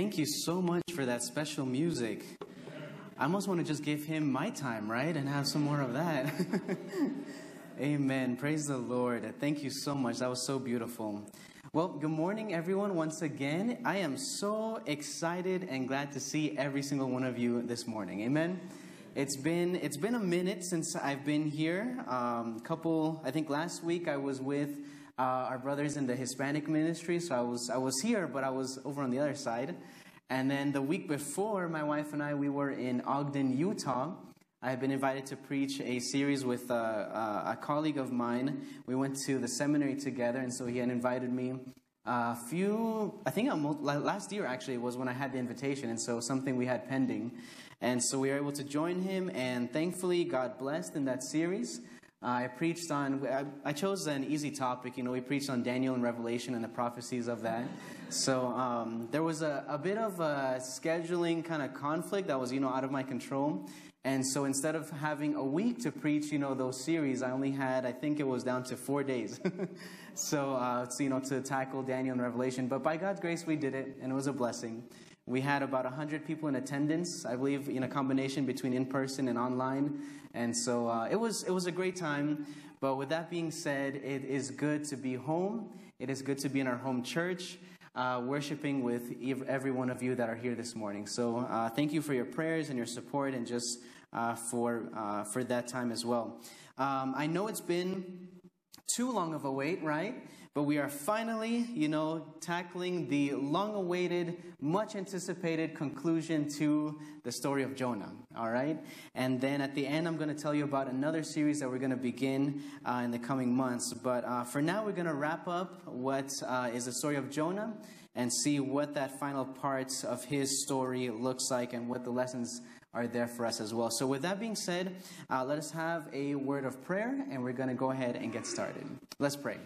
Thank you so much for that special music. I almost want to just give him my time, right? And have some more of that. Amen. Praise the Lord. Thank you so much. That was so beautiful. Well, good morning, everyone, once again. I am so excited and glad to see every single one of you this morning. Amen. It's been it's been a minute since I've been here. Um, couple, I think last week I was with uh, our brothers in the Hispanic ministry, so I was I was here, but I was over on the other side. And then the week before, my wife and I we were in Ogden, Utah, I have been invited to preach a series with uh, uh, a colleague of mine. We went to the seminary together, and so he had invited me. A few, I think last year actually was when I had the invitation, and so something we had pending. And so we were able to join him, and thankfully, God blessed in that series. Uh, I preached on, I, I, chose an easy topic. You know, we preached on Daniel and Revelation and the prophecies of that. So um, there was a, a bit of a scheduling kind of conflict that was, you know, out of my control. And so instead of having a week to preach, you know, those series, I only had, I think it was down to four days. so, uh, so, you know, to tackle Daniel and Revelation. But by God's grace, we did it, and it was a blessing. We had about 100 people in attendance, I believe, in a combination between in person and online. And so uh, it, was, it was a great time. But with that being said, it is good to be home. It is good to be in our home church uh, worshiping with every one of you that are here this morning. So uh, thank you for your prayers and your support and just uh, for, uh, for that time as well. Um, I know it's been too long of a wait, right? But we are finally, you know, tackling the long awaited, much anticipated conclusion to the story of Jonah, all right? And then at the end, I'm going to tell you about another series that we're going to begin uh, in the coming months. But uh, for now, we're going to wrap up what uh, is the story of Jonah and see what that final part of his story looks like and what the lessons are there for us as well. So, with that being said, uh, let us have a word of prayer and we're going to go ahead and get started. Let's pray.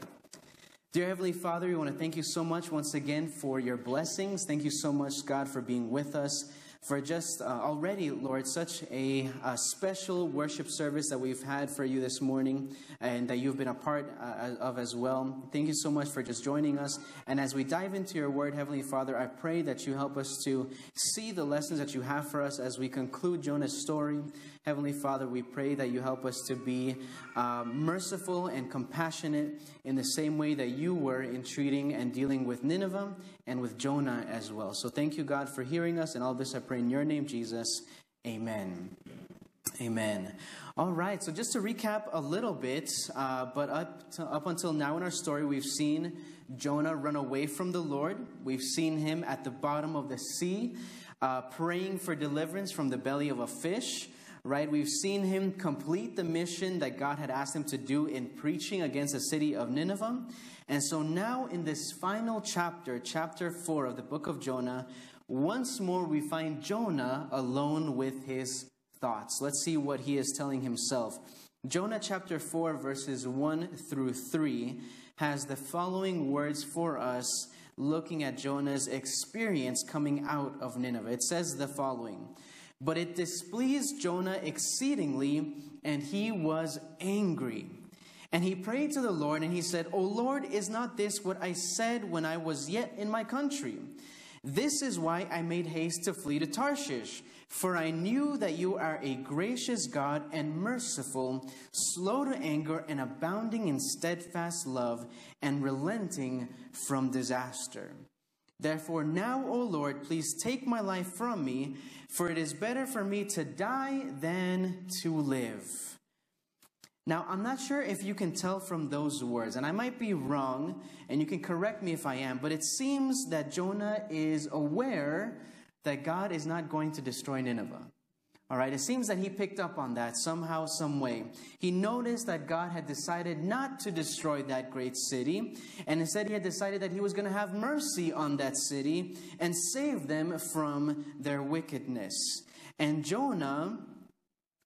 Dear Heavenly Father, we want to thank you so much once again for your blessings. Thank you so much, God, for being with us. For just uh, already, Lord, such a, a, special worship service that we've had for you this morning and that you've been a part uh, of as well. Thank you so much for just joining us. And as we dive into your word, Heavenly Father, I pray that you help us to see the lessons that you have for us as we conclude Jonah's story. Heavenly Father, we pray that you help us to be uh, merciful and compassionate in the same way that you were in treating and dealing with Nineveh and with Jonah as well. So thank you, God, for hearing us. And all this I pray in your name, Jesus. Amen. Amen. All right, so just to recap a little bit, uh, but up, to, up until now in our story, we've seen Jonah run away from the Lord. We've seen him at the bottom of the sea, uh, praying for deliverance from the belly of a fish right? We've seen him complete the mission that God had asked him to do in preaching against the city of Nineveh. And so now, in this final chapter, chapter 4 of the book of Jonah, once more we find Jonah alone with his thoughts. Let's see what he is telling himself. Jonah chapter 4, verses 1 through 3, has the following words for us looking at Jonah's experience coming out of Nineveh. It says the following but it displeased Jonah exceedingly, and he was angry. And he prayed to the Lord, and he said, O Lord, is not this what I said when I was yet in my country? This is why I made haste to flee to Tarshish, for I knew that you are a gracious God and merciful, slow to anger, and abounding in steadfast love, and relenting from disaster. Therefore, now, O Lord, please take my life from me, for it is better for me to die than to live. Now, I'm not sure if you can tell from those words, and I might be wrong, and you can correct me if I am, but it seems that Jonah is aware that God is not going to destroy Nineveh. All right, it seems that he picked up on that somehow, some way. He noticed that God had decided not to destroy that great city, and instead he had decided that he was going to have mercy on that city and save them from their wickedness. And Jonah,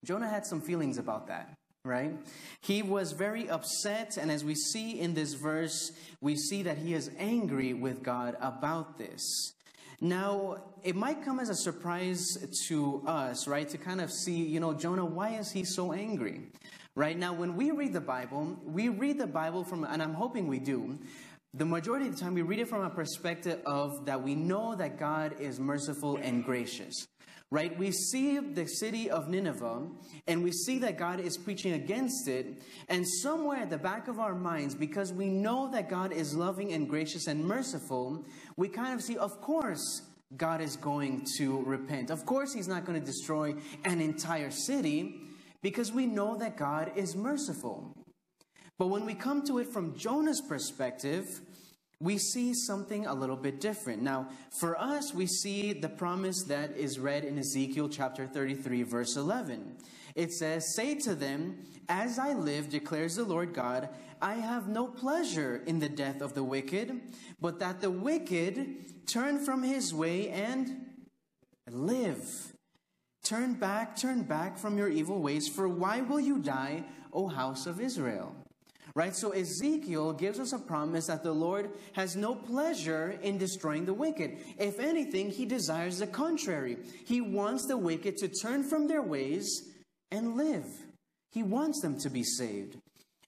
Jonah had some feelings about that right? He was very upset, and as we see in this verse, we see that he is angry with God about this. Now, it might come as a surprise to us, right, to kind of see, you know, Jonah, why is he so angry? Right now, when we read the Bible, we read the Bible from, and I'm hoping we do, the majority of the time we read it from a perspective of that we know that God is merciful and gracious. Right? We see the city of Nineveh and we see that God is preaching against it. And somewhere at the back of our minds, because we know that God is loving and gracious and merciful, we kind of see, of course, God is going to repent. Of course, He's not going to destroy an entire city because we know that God is merciful. But when we come to it from Jonah's perspective, we see something a little bit different. Now, for us, we see the promise that is read in Ezekiel chapter 33, verse 11. It says, Say to them, As I live, declares the Lord God, I have no pleasure in the death of the wicked, but that the wicked turn from his way and live. Turn back, turn back from your evil ways, for why will you die, O house of Israel? Right? So Ezekiel gives us a promise that the Lord has no pleasure in destroying the wicked. If anything, he desires the contrary. He wants the wicked to turn from their ways and live. He wants them to be saved.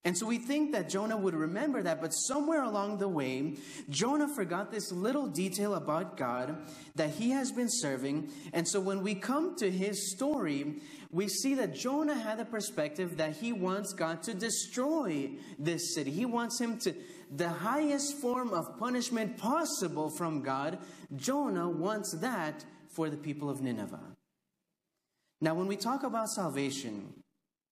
And so we think that Jonah would remember that, but somewhere along the way, Jonah forgot this little detail about God that he has been serving. And so when we come to his story, we see that Jonah had the perspective that he wants God to destroy this city. He wants him to, the highest form of punishment possible from God. Jonah wants that for the people of Nineveh. Now, when we talk about salvation,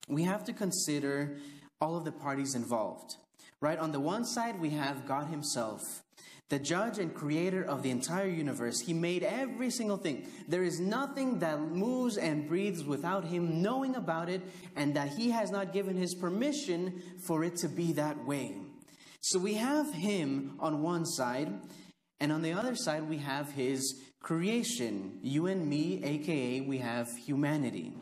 we have to consider all of the parties involved. Right? On the one side, we have God Himself, the judge and creator of the entire universe. He made every single thing. There is nothing that moves and breathes without Him knowing about it and that He has not given His permission for it to be that way. So we have Him on one side, and on the other side, we have His creation. You and me, aka, we have humanity.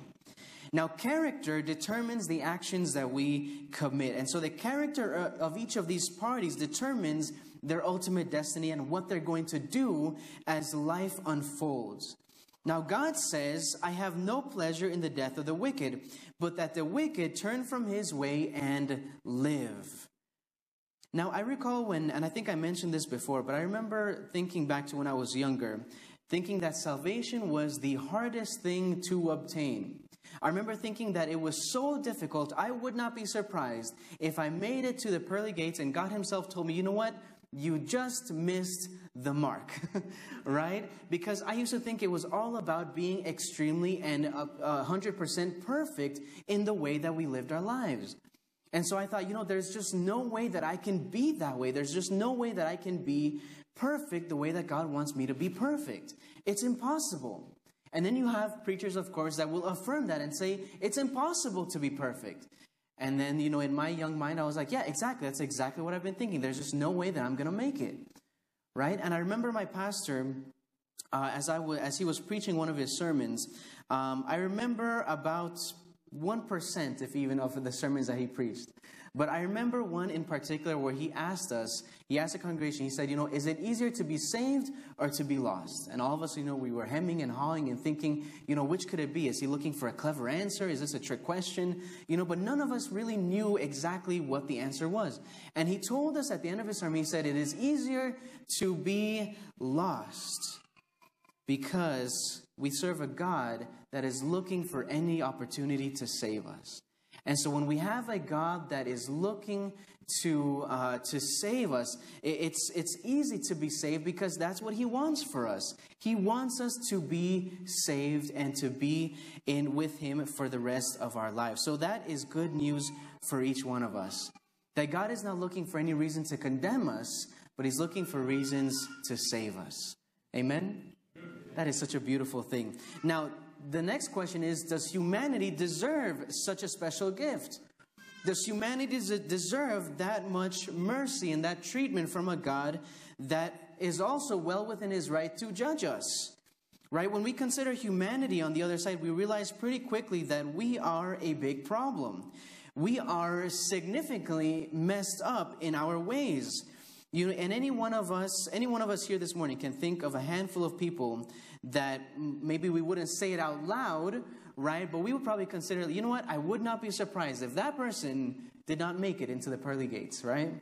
Now, character determines the actions that we commit. And so the character uh, of each of these parties determines their ultimate destiny and what they're going to do as life unfolds. Now, God says, I have no pleasure in the death of the wicked, but that the wicked turn from his way and live. Now, I recall when, and I think I mentioned this before, but I remember thinking back to when I was younger, thinking that salvation was the hardest thing to obtain. I remember thinking that it was so difficult, I would not be surprised if I made it to the pearly gates and God Himself told me, you know what? You just missed the mark, right? Because I used to think it was all about being extremely and uh, a hundred percent perfect in the way that we lived our lives. And so I thought, you know, there's just no way that I can be that way. There's just no way that I can be perfect the way that God wants me to be perfect. It's impossible. And then you have preachers, of course, that will affirm that and say, it's impossible to be perfect. And then, you know, in my young mind, I was like, yeah, exactly. That's exactly what I've been thinking. There's just no way that I'm going to make it. Right? And I remember my pastor, uh, as, I w- as he was preaching one of his sermons, um, I remember about 1%, if even, of the sermons that he preached. But I remember one in particular where he asked us, he asked the congregation, he said, you know, is it easier to be saved or to be lost? And all of us, you know, we were hemming and hawing and thinking, you know, which could it be? Is he looking for a clever answer? Is this a trick question? You know, but none of us really knew exactly what the answer was. And he told us at the end of his sermon, he said, it is easier to be lost because we serve a God that is looking for any opportunity to save us. And so when we have a God that is looking to, uh, to save us, it's, it's easy to be saved because that's what He wants for us. He wants us to be saved and to be in with Him for the rest of our lives. So that is good news for each one of us. That God is not looking for any reason to condemn us, but He's looking for reasons to save us. Amen? That is such a beautiful thing. Now, the next question is Does humanity deserve such a special gift? Does humanity deserve that much mercy and that treatment from a God that is also well within his right to judge us? Right? When we consider humanity on the other side, we realize pretty quickly that we are a big problem. We are significantly messed up in our ways. You know, and any one of us, any one of us here this morning can think of a handful of people that maybe we wouldn't say it out loud, right? But we would probably consider, you know what? I would not be surprised if that person did not make it into the pearly gates, right?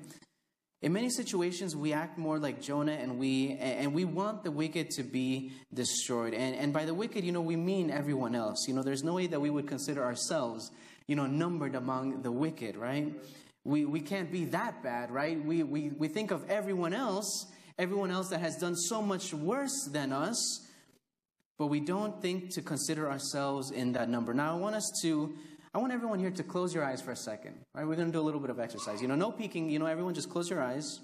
In many situations, we act more like Jonah and we, and we want the wicked to be destroyed. And, and by the wicked, you know, we mean everyone else. You know, there's no way that we would consider ourselves, you know, numbered among the wicked, right? We, we can't be that bad, right? We, we, we think of everyone else, everyone else that has done so much worse than us, but we don't think to consider ourselves in that number. Now, I want us to I want everyone here to close your eyes for a second. Right? We're going to do a little bit of exercise. You know, no peeking. You know, everyone just close your eyes.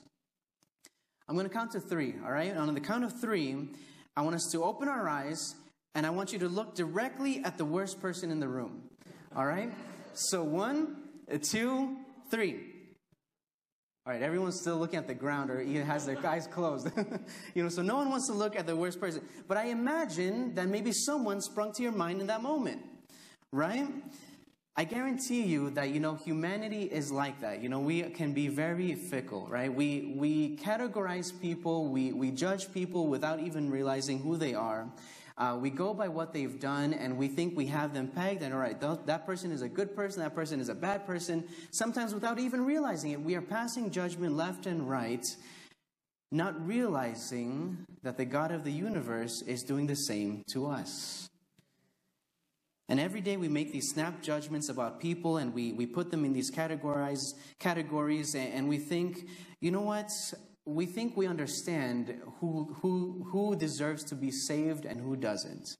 I'm going to count to three, all right? And on the count of three, I want us to open our eyes and I want you to look directly at the worst person in the room, all right? So one, two, three. All right, everyone's still looking at the ground or has their eyes closed. you know, so no one wants to look at the worst person. But I imagine that maybe someone sprung to your mind in that moment, right? I guarantee you that, you know, humanity is like that. You know, we can be very fickle, right? We, we categorize people, we, we judge people without even realizing who they are. Uh, we go by what they've done and we think we have them pegged and all right, th- that person is a good person, that person is a bad person. Sometimes without even realizing it, we are passing judgment left and right, not realizing that the God of the universe is doing the same to us. And every day we make these snap judgments about people and we, we put them in these categories, categories and, and we think, you know what? We think we understand who, who, who deserves to be saved and who doesn't.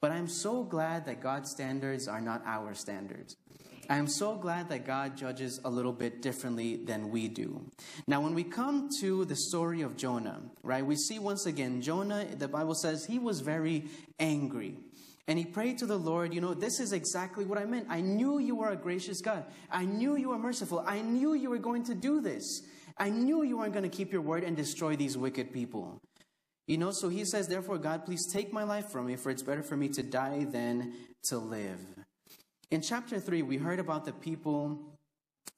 But I'm so glad that God's standards are not our standards. I am so glad that God judges a little bit differently than we do. Now, when we come to the story of Jonah, right, we see once again, Jonah, the Bible says he was very angry. And he prayed to the Lord, you know, this is exactly what I meant. I knew you were a gracious God. I knew you were merciful. I knew you were going to do this. I knew you weren't going to keep your word and destroy these wicked people. You know, so he says, therefore, God, please take my life from me, for it's better for me to die than to live. In chapter 3, we heard about the people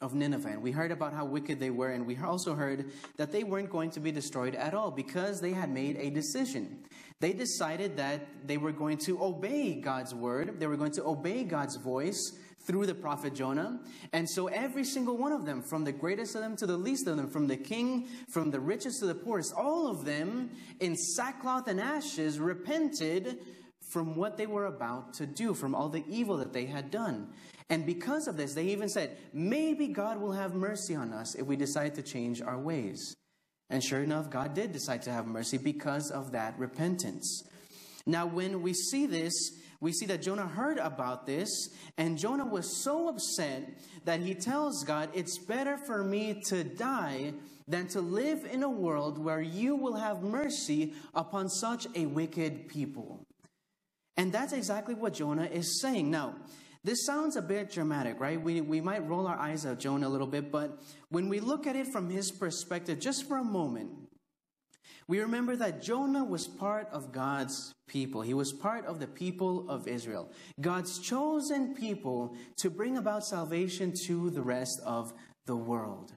of Nineveh. And we heard about how wicked they were, and we also heard that they weren't going to be destroyed at all because they had made a decision. They decided that they were going to obey God's word, they were going to obey God's voice through the prophet Jonah. And so every single one of them, from the greatest of them to the least of them, from the king, from the richest to the poorest, all of them in sackcloth and ashes repented from what they were about to do, from all the evil that they had done. And because of this, they even said, maybe God will have mercy on us if we decide to change our ways. And sure enough, God did decide to have mercy because of that repentance. Now, when we see this, we see that Jonah heard about this, and Jonah was so upset that he tells God, It's better for me to die than to live in a world where you will have mercy upon such a wicked people. And that's exactly what Jonah is saying. Now, this sounds a bit dramatic, right? We, we might roll our eyes at Jonah a little bit, but when we look at it from his perspective, just for a moment, we remember that Jonah was part of God's people. He was part of the people of Israel. God's chosen people to bring about salvation to the rest of the world.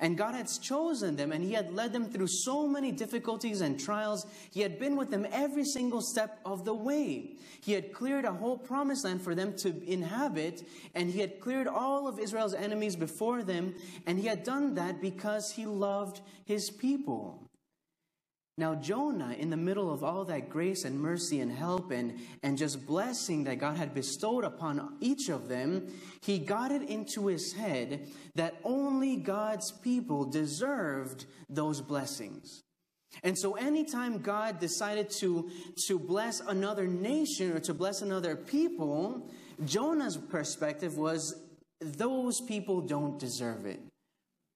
And God had chosen them and He had led them through so many difficulties and trials. He had been with them every single step of the way. He had cleared a whole promised land for them to inhabit, and He had cleared all of Israel's enemies before them. And He had done that because He loved His people. Now, Jonah, in the middle of all that grace and mercy and help and, and just blessing that God had bestowed upon each of them, he got it into his head that only God's people deserved those blessings. And so, anytime God decided to, to bless another nation or to bless another people, Jonah's perspective was those people don't deserve it.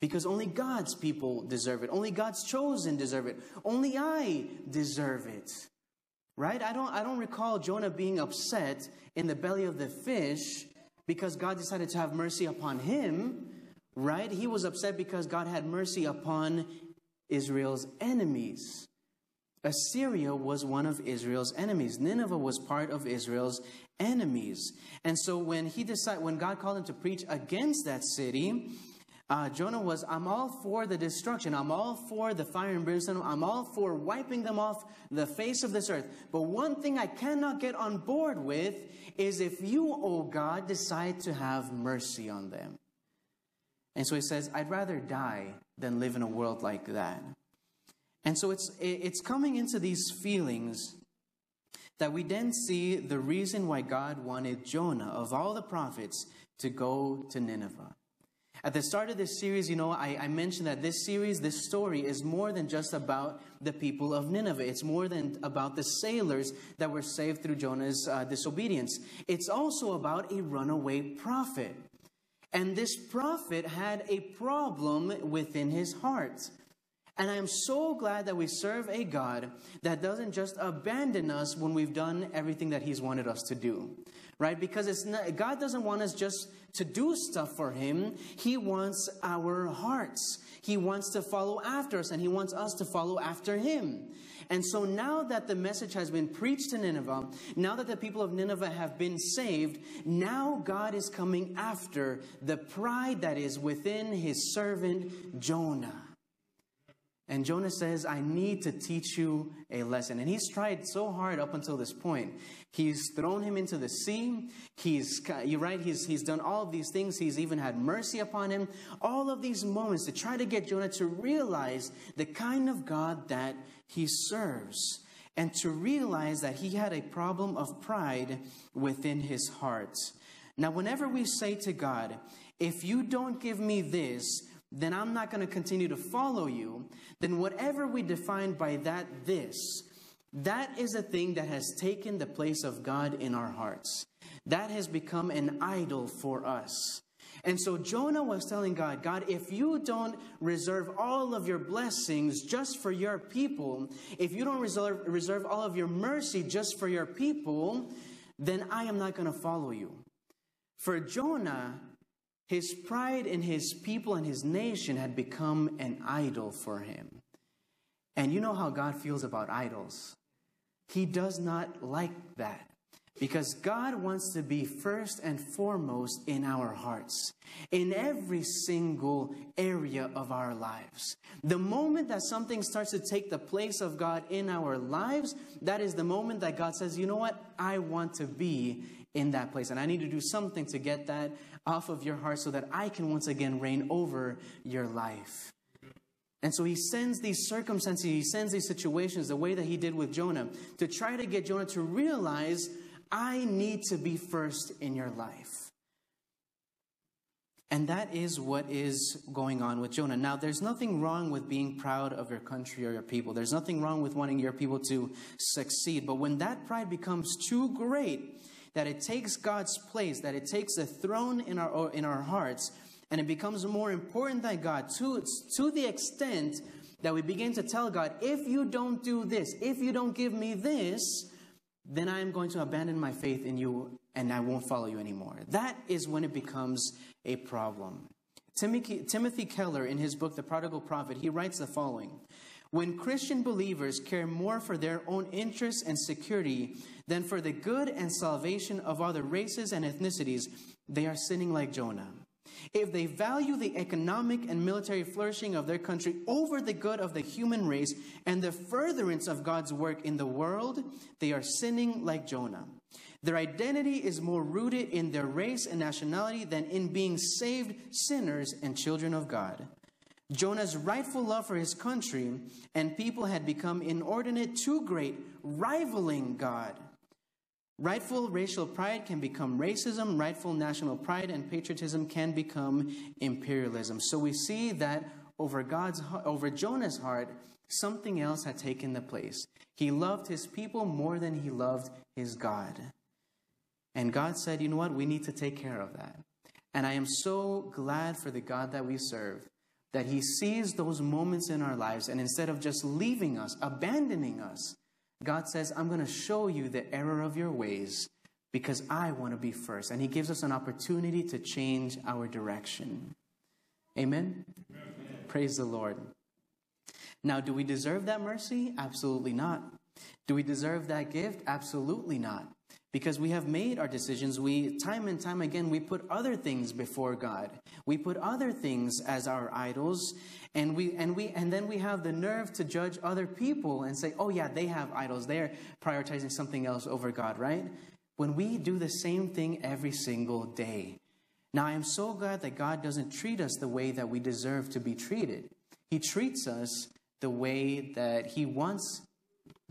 Because only God's people deserve it. Only God's chosen deserve it. Only I deserve it. Right? I don't, I don't recall Jonah being upset in the belly of the fish because God decided to have mercy upon him. Right? He was upset because God had mercy upon Israel's enemies. Assyria was one of Israel's enemies. Nineveh was part of Israel's enemies. And so when he decided, when God called him to preach against that city, uh, Jonah was, I'm all for the destruction. I'm all for the fire and brimstone. I'm all for wiping them off the face of this earth. But one thing I cannot get on board with is if you, O oh God, decide to have mercy on them. And so he says, I'd rather die than live in a world like that. And so it's, it's coming into these feelings that we then see the reason why God wanted Jonah, of all the prophets, to go to Nineveh. At the start of this series, you know, I, I, mentioned that this series, this story, is more than just about the people of Nineveh. It's more than about the sailors that were saved through Jonah's uh, disobedience. It's also about a runaway prophet. And this prophet had a problem within his heart. And I am so glad that we serve a God that doesn't just abandon us when we've done everything that He's wanted us to do, right? Because it's not, God doesn't want us just to do stuff for Him. He wants our hearts. He wants to follow after us, and He wants us to follow after Him. And so now that the message has been preached to Nineveh, now that the people of Nineveh have been saved, now God is coming after the pride that is within His servant Jonah. And Jonah says, I need to teach you a lesson. And he's tried so hard up until this point. He's thrown him into the sea. He's, you're right, he's, he's done all of these things. He's even had mercy upon him. All of these moments to try to get Jonah to realize the kind of God that he serves. And to realize that he had a problem of pride within his heart. Now, whenever we say to God, if you don't give me this, then I'm not going to continue to follow you, then whatever we define by that this, that is a thing that has taken the place of God in our hearts. That has become an idol for us. And so Jonah was telling God, God, if you don't reserve all of your blessings just for your people, if you don't reserve, reserve all of your mercy just for your people, then I am not going to follow you. For Jonah, his pride in his people and his nation had become an idol for him. And you know how God feels about idols. He does not like that because God wants to be first and foremost in our hearts, in every single area of our lives. The moment that something starts to take the place of God in our lives, that is the moment that God says, you know what? I want to be in that place. And I need to do something to get that off of your heart so that I can once again reign over your life. And so he sends these circumstances, he sends these situations the way that he did with Jonah to try to get Jonah to realize, I need to be first in your life. And that is what is going on with Jonah. Now, there's nothing wrong with being proud of your country or your people. There's nothing wrong with wanting your people to succeed. But when that pride becomes too great, that it takes God's place, that it takes the throne in our, in our hearts, and it becomes more important than God to, to the extent that we begin to tell God, if you don't do this, if you don't give me this, then I am going to abandon my faith in you and I won't follow you anymore. That is when it becomes a problem. Timothy, Timothy Keller, in his book, The Prodigal Prophet, he writes the following when Christian believers care more for their own interests and security than for the good and salvation of other races and ethnicities, they are sinning like Jonah. If they value the economic and military flourishing of their country over the good of the human race and the furtherance of God's work in the world, they are sinning like Jonah. Their identity is more rooted in their race and nationality than in being saved sinners and children of God. Jonah's rightful love for his country and people had become inordinate, too great, rivaling God. Rightful racial pride can become racism, rightful national pride and patriotism can become imperialism. So we see that over God's over Jonah's heart, something else had taken the place. He loved his people more than he loved his God. And God said, "You know what? We need to take care of that." And I am so glad for the God that we serve that He sees those moments in our lives, and instead of just leaving us, abandoning us, God says, I'm going to show you the error of your ways because I want to be first. And He gives us an opportunity to change our direction. Amen? Amen? Praise the Lord. Now, do we deserve that mercy? Absolutely not. Do we deserve that gift? Absolutely not because we have made our decisions we time and time again we put other things before god. We put other things as our idols and we and we and then we have the nerve to judge other people and say oh yeah they have idols. They're prioritizing something else over god right? When we do the same thing every single day. Now, I am so glad that God doesn't treat us the way that we deserve to be treated. He treats us the way that He wants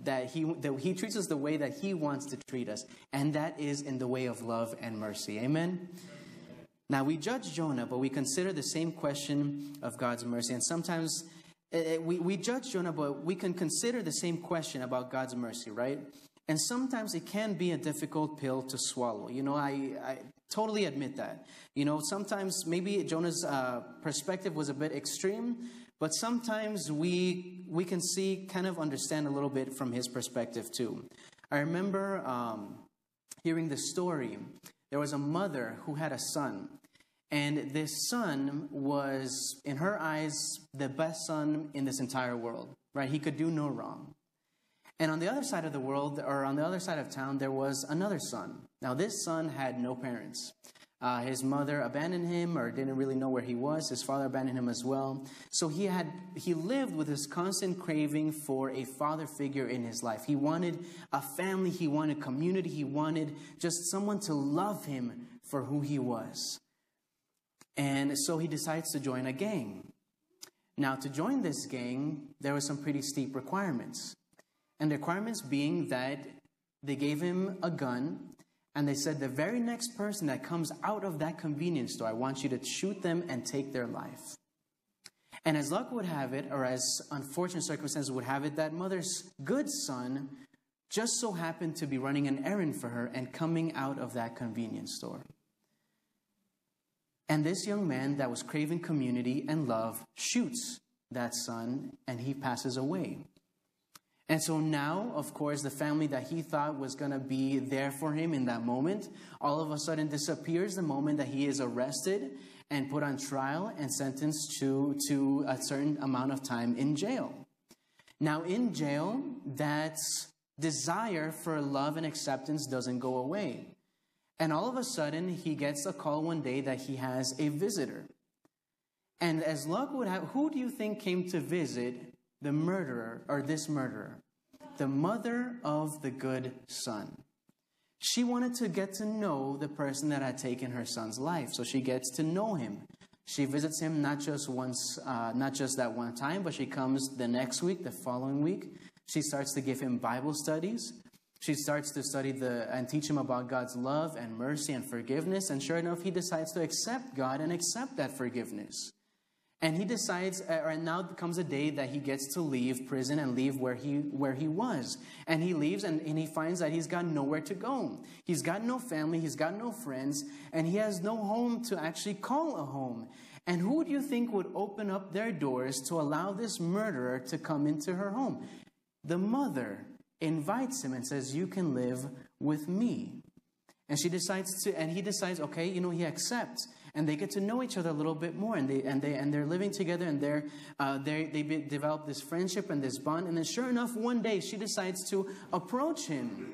that he, that he treats us the way that he wants to treat us, and that is in the way of love and mercy. Amen? Now, we judge Jonah, but we consider the same question of God's mercy. And sometimes uh, we, we judge Jonah, but we can consider the same question about God's mercy, right? And sometimes it can be a difficult pill to swallow. You know, I, I totally admit that. You know, sometimes maybe Jonah's uh, perspective was a bit extreme, but sometimes we, we can see, kind of understand a little bit from his perspective too. I remember um, hearing the story. There was a mother who had a son, and this son was, in her eyes, the best son in this entire world, right? He could do no wrong. And on the other side of the world, or on the other side of town, there was another son. Now, this son had no parents. Uh, his mother abandoned him or didn't really know where he was. His father abandoned him as well. So he had he lived with this constant craving for a father figure in his life. He wanted a family, he wanted community, he wanted just someone to love him for who he was. And so he decides to join a gang. Now, to join this gang, there were some pretty steep requirements. And the requirements being that they gave him a gun and they said, the very next person that comes out of that convenience store, I want you to shoot them and take their life. And as luck would have it, or as unfortunate circumstances would have it, that mother's good son just so happened to be running an errand for her and coming out of that convenience store. And this young man that was craving community and love shoots that son and he passes away. And so now, of course, the family that he thought was going to be there for him in that moment all of a sudden disappears the moment that he is arrested and put on trial and sentenced to, to a certain amount of time in jail. Now, in jail, that desire for love and acceptance doesn't go away. And all of a sudden, he gets a call one day that he has a visitor. And as luck would have, who do you think came to visit the murderer or this murderer? The mother of the good son. She wanted to get to know the person that had taken her son's life, so she gets to know him. She visits him not just once, uh, not just that one time, but she comes the next week, the following week. She starts to give him Bible studies. She starts to study the and teach him about God's love and mercy and forgiveness. And sure enough, he decides to accept God and accept that forgiveness. And he decides, uh, and now comes a day that he gets to leave prison and leave where he where he was. And he leaves and, and he finds that he's got nowhere to go. He's got no family, he's got no friends, and he has no home to actually call a home. And who do you think would open up their doors to allow this murderer to come into her home? The mother invites him and says, You can live with me. And she decides to, and he decides, okay, you know, he accepts. And they get to know each other a little bit more, and they and they and they're living together, and they're uh, they they develop this friendship and this bond. And then, sure enough, one day she decides to approach him,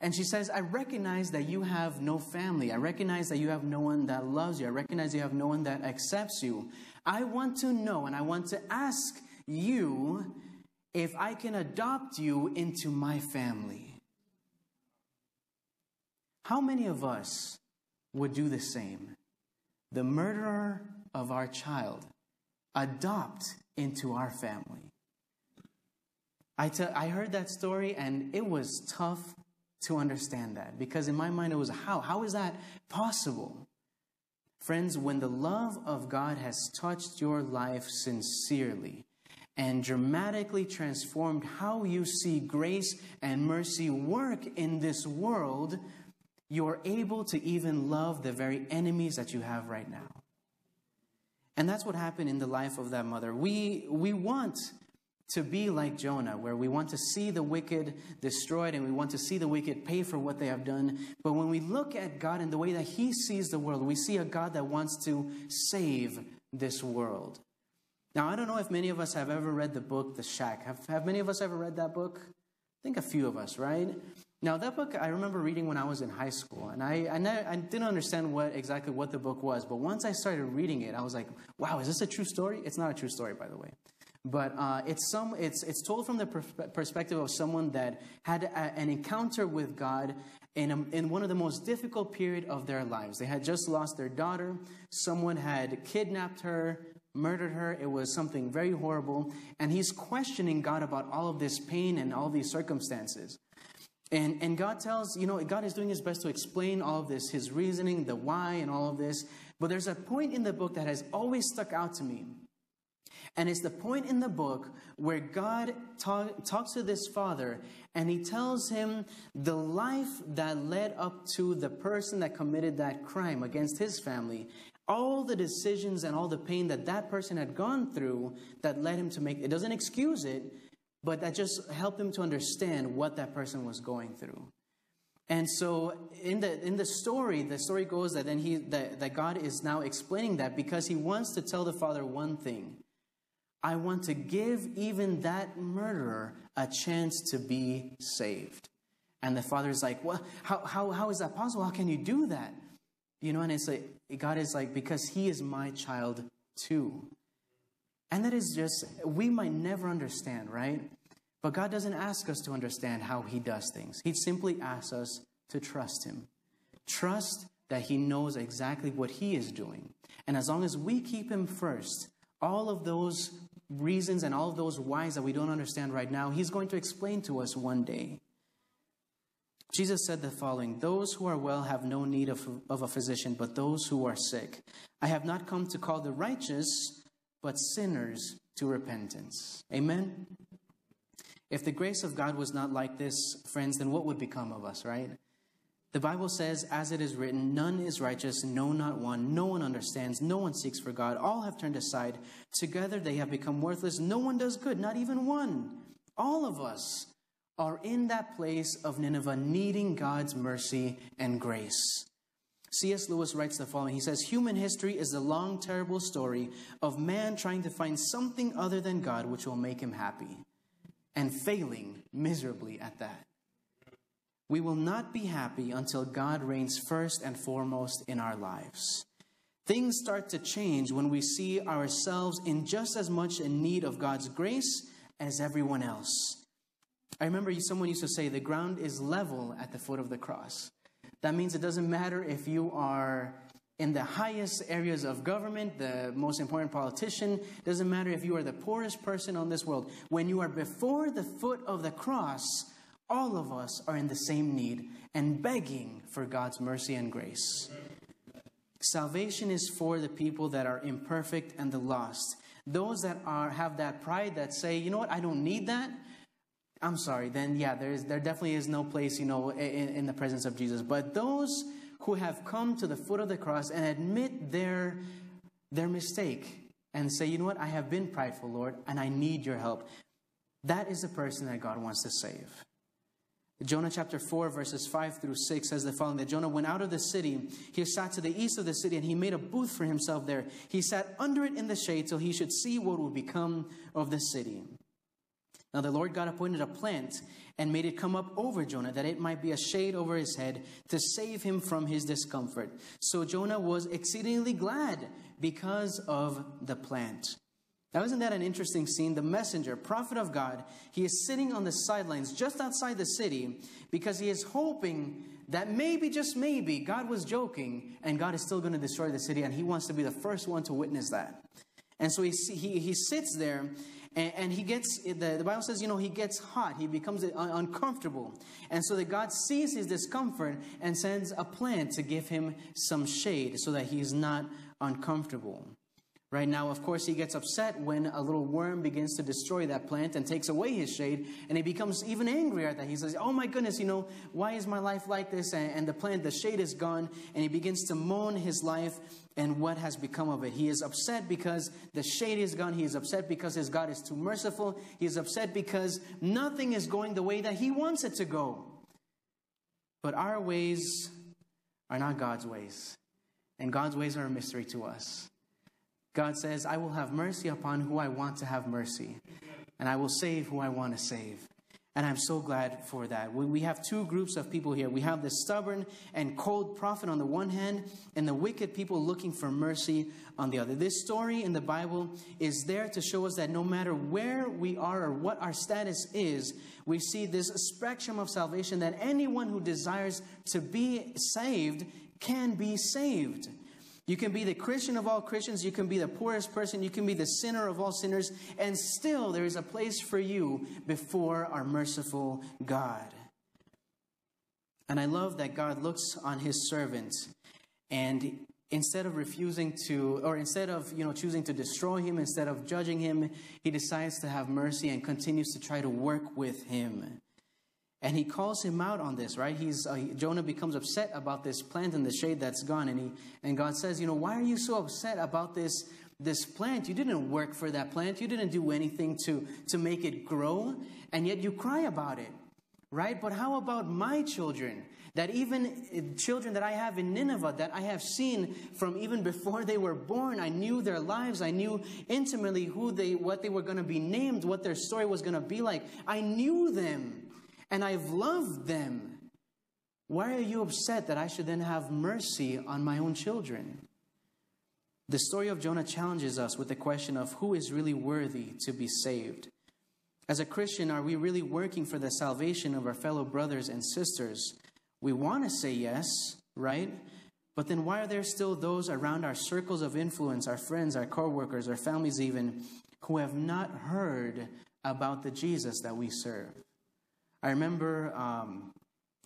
and she says, "I recognize that you have no family. I recognize that you have no one that loves you. I recognize you have no one that accepts you. I want to know, and I want to ask you if I can adopt you into my family. How many of us would do the same? The murderer of our child, adopt into our family. I, t- I heard that story and it was tough to understand that because in my mind it was how? How is that possible? Friends, when the love of God has touched your life sincerely, and dramatically transformed how you see grace and mercy work in this world, you're able to even love the very enemies that you have right now. And that's what happened in the life of that mother. We, we want to be like Jonah, where we want to see the wicked destroyed and we want to see the wicked pay for what they have done. But when we look at God and the way that He sees the world, we see a God that wants to save this world. Now, I don't know if many of us have ever read the book The Shack. Have, have many of us ever read that book? I think a few of us, right? Now, that book I remember reading when I was in high school, and I, I, ne- I, didn't understand what exactly what the book was. But once I started reading it, I was like, "Wow, is this a true story?" It's not a true story, by the way. but uh, it's some it's it's told from the per- perspective of someone that had a, an encounter with God in, a, in one of the most difficult period of their lives. They had just lost their daughter. Someone had kidnapped her, murdered her. It was something very horrible. And he's questioning God about all of this pain and all these circumstances. And, and God tells, you know, God is doing his best to explain all of this, his reasoning, the why, and all of this. But there's a point in the book that has always stuck out to me. And it's the point in the book where God talk, talks to this father and he tells him the life that led up to the person that committed that crime against his family. All the decisions and all the pain that that person had gone through that led him to make it doesn't excuse it, but that just helped him to understand what that person was going through. And so in the in the story, the story goes that then he that, that God is now explaining that because he wants to tell the father one thing. I want to give even that murderer a chance to be saved. And the father is like, Well, how, how, how is that possible? How can you do that? You know, and it's like, God is like, Because he is my child too. And that is just, we might never understand, right? But God doesn't ask us to understand how he does things. He simply asks us to trust him. Trust that he knows exactly what he is doing. And as long as we keep him first, all of those reasons and all of those whys that we don't understand right now, he's going to explain to us one day. Jesus said the following Those who are well have no need of, of a physician, but those who are sick. I have not come to call the righteous, but sinners to repentance. Amen? If the grace of God was not like this, friends, then what would become of us, right? The Bible says, as it is written, none is righteous, no, not one. No one understands, no one seeks for God. All have turned aside. Together they have become worthless. No one does good, not even one. All of us are in that place of Nineveh, needing God's mercy and grace. C.S. Lewis writes the following He says, Human history is the long, terrible story of man trying to find something other than God which will make him happy, and failing miserably at that. We will not be happy until God reigns first and foremost in our lives. Things start to change when we see ourselves in just as much in need of God's grace as everyone else. I remember someone used to say, the ground is level at the foot of the cross. That means it doesn't matter if you are in the highest areas of government, the most important politician, it doesn't matter if you are the poorest person on this world. When you are before the foot of the cross, all of us are in the same need and begging for God's mercy and grace. Salvation is for the people that are imperfect and the lost. Those that are have that pride that say, you know what, I don't need that. I'm sorry. Then yeah, there is there definitely is no place, you know, in, in the presence of Jesus. But those who have come to the foot of the cross and admit their their mistake and say, you know what, I have been prideful, Lord, and I need your help. That is the person that God wants to save. Jonah chapter 4, verses 5 through 6 says the following that Jonah went out of the city. He sat to the east of the city and he made a booth for himself there. He sat under it in the shade till he should see what would become of the city. Now the Lord God appointed a plant and made it come up over Jonah that it might be a shade over his head to save him from his discomfort. So Jonah was exceedingly glad because of the plant. Now, isn't that an interesting scene? The messenger, prophet of God, he is sitting on the sidelines just outside the city because he is hoping that maybe, just maybe, God was joking and God is still going to destroy the city and he wants to be the first one to witness that. And so he, he, he sits there and, and he gets, the, the Bible says, you know, he gets hot. He becomes uh, uncomfortable. And so that God sees his discomfort and sends a plant to give him some shade so that he's not uncomfortable. Right now, of course, he gets upset when a little worm begins to destroy that plant and takes away his shade, and he becomes even angrier at that. He says, Oh my goodness, you know, why is my life like this? And, and the plant, the shade is gone, and he begins to moan his life and what has become of it. He is upset because the shade is gone. He is upset because his God is too merciful. He is upset because nothing is going the way that he wants it to go. But our ways are not God's ways, and God's ways are a mystery to us. God says, I will have mercy upon who I want to have mercy, and I will save who I want to save. And I'm so glad for that. We have two groups of people here. We have the stubborn and cold prophet on the one hand, and the wicked people looking for mercy on the other. This story in the Bible is there to show us that no matter where we are or what our status is, we see this spectrum of salvation that anyone who desires to be saved can be saved. You can be the Christian of all Christians, you can be the poorest person, you can be the sinner of all sinners, and still there is a place for you before our merciful God. And I love that God looks on his servant and instead of refusing to or instead of you know choosing to destroy him instead of judging him he decides to have mercy and continues to try to work with him and he calls him out on this, right? He's, uh, Jonah becomes upset about this plant in the shade that's gone. And, he, and God says, You know, why are you so upset about this, this plant? You didn't work for that plant. You didn't do anything to, to make it grow. And yet you cry about it, right? But how about my children? That even uh, children that I have in Nineveh, that I have seen from even before they were born, I knew their lives. I knew intimately who they, what they were going to be named, what their story was going to be like. I knew them and I've loved them. Why are you upset that I should then have mercy on my own children? The story of Jonah challenges us with the question of who is really worthy to be saved. As a Christian, are we really working for the salvation of our fellow brothers and sisters? We want to say yes, right? But then why are there still those around our circles of influence, our friends, our coworkers, our families even, who have not heard about the Jesus that we serve? I remember um,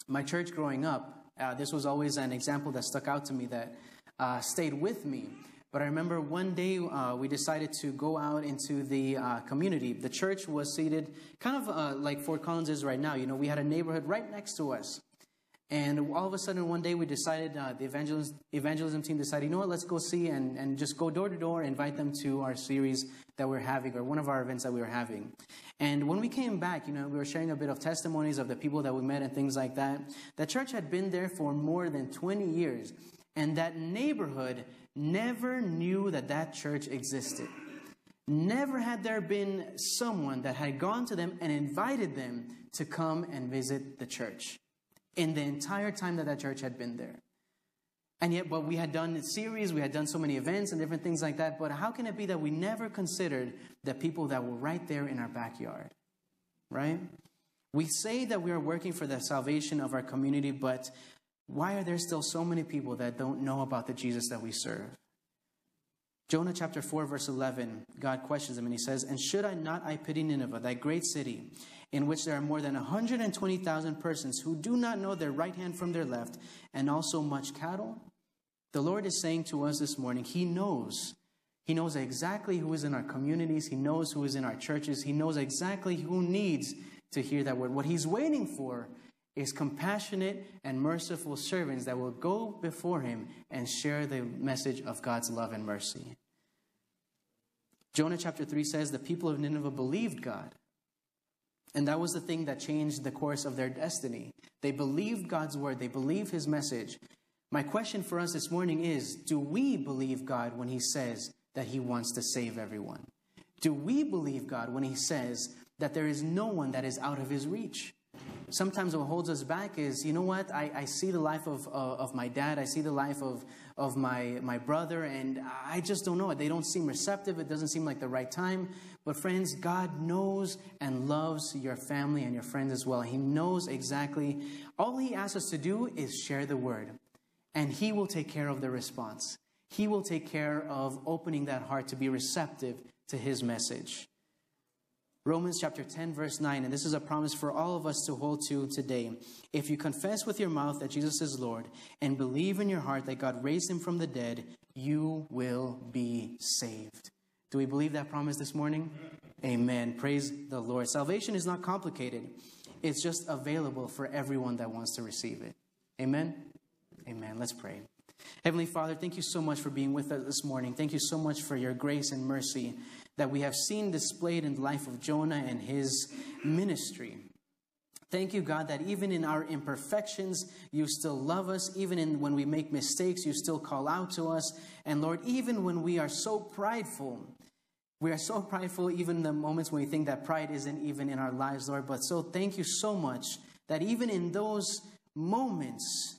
my church growing up, uh, this was always an example that stuck out to me that uh, stayed with me. But I remember one day uh, we decided to go out into the uh, community. The church was seated kind of uh, like Fort Collins is right now. You know, we had a neighborhood right next to us. And all of a sudden, one day we decided, uh, the evangelism, evangelism team decided, you know what, let's go see and, and just go door to door, invite them to our series that we're having, or one of our events that we were having. And when we came back, you know, we were sharing a bit of testimonies of the people that we met and things like that. The church had been there for more than 20 years, and that neighborhood never knew that that church existed. Never had there been someone that had gone to them and invited them to come and visit the church in the entire time that that church had been there. And yet, but we had done series, we had done so many events and different things like that. But how can it be that we never considered the people that were right there in our backyard? Right? We say that we are working for the salvation of our community, but why are there still so many people that don't know about the Jesus that we serve? Jonah chapter 4, verse 11, God questions him and he says, And should I not I pity Nineveh, that great city, in which there are more than 120,000 persons who do not know their right hand from their left, and also much cattle? The Lord is saying to us this morning, He knows. He knows exactly who is in our communities. He knows who is in our churches. He knows exactly who needs to hear that word. What He's waiting for is compassionate and merciful servants that will go before Him and share the message of God's love and mercy. Jonah chapter 3 says the people of Nineveh believed God. And that was the thing that changed the course of their destiny. They believed God's word, they believed his message. My question for us this morning is Do we believe God when he says that he wants to save everyone? Do we believe God when he says that there is no one that is out of his reach? Sometimes what holds us back is, you know what? I, I see the life of, uh, of my dad, I see the life of, of my, my brother, and I just don't know it. They don't seem receptive, it doesn't seem like the right time. But, friends, God knows and loves your family and your friends as well. He knows exactly. All He asks us to do is share the word, and He will take care of the response. He will take care of opening that heart to be receptive to His message. Romans chapter 10, verse 9, and this is a promise for all of us to hold to today. If you confess with your mouth that Jesus is Lord and believe in your heart that God raised him from the dead, you will be saved. Do we believe that promise this morning? Amen. Praise the Lord. Salvation is not complicated, it's just available for everyone that wants to receive it. Amen. Amen. Let's pray. Heavenly Father, thank you so much for being with us this morning. Thank you so much for your grace and mercy that we have seen displayed in the life of Jonah and his ministry. Thank you, God, that even in our imperfections, you still love us. Even in, when we make mistakes, you still call out to us. And Lord, even when we are so prideful, We are so prideful, even the moments when we think that pride isn't even in our lives, Lord. But so thank you so much that even in those moments,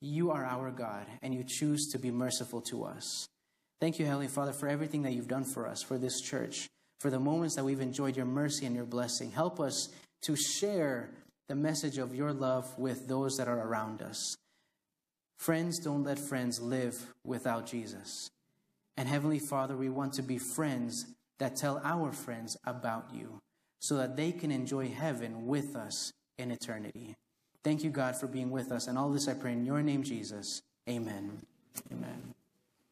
you are our God and you choose to be merciful to us. Thank you, Heavenly Father, for everything that you've done for us, for this church, for the moments that we've enjoyed your mercy and your blessing. Help us to share the message of your love with those that are around us. Friends don't let friends live without Jesus. And Heavenly Father, we want to be friends that tell our friends about you so that they can enjoy heaven with us in eternity. Thank you, God, for being with us. And all this I pray in your name, Jesus. Amen.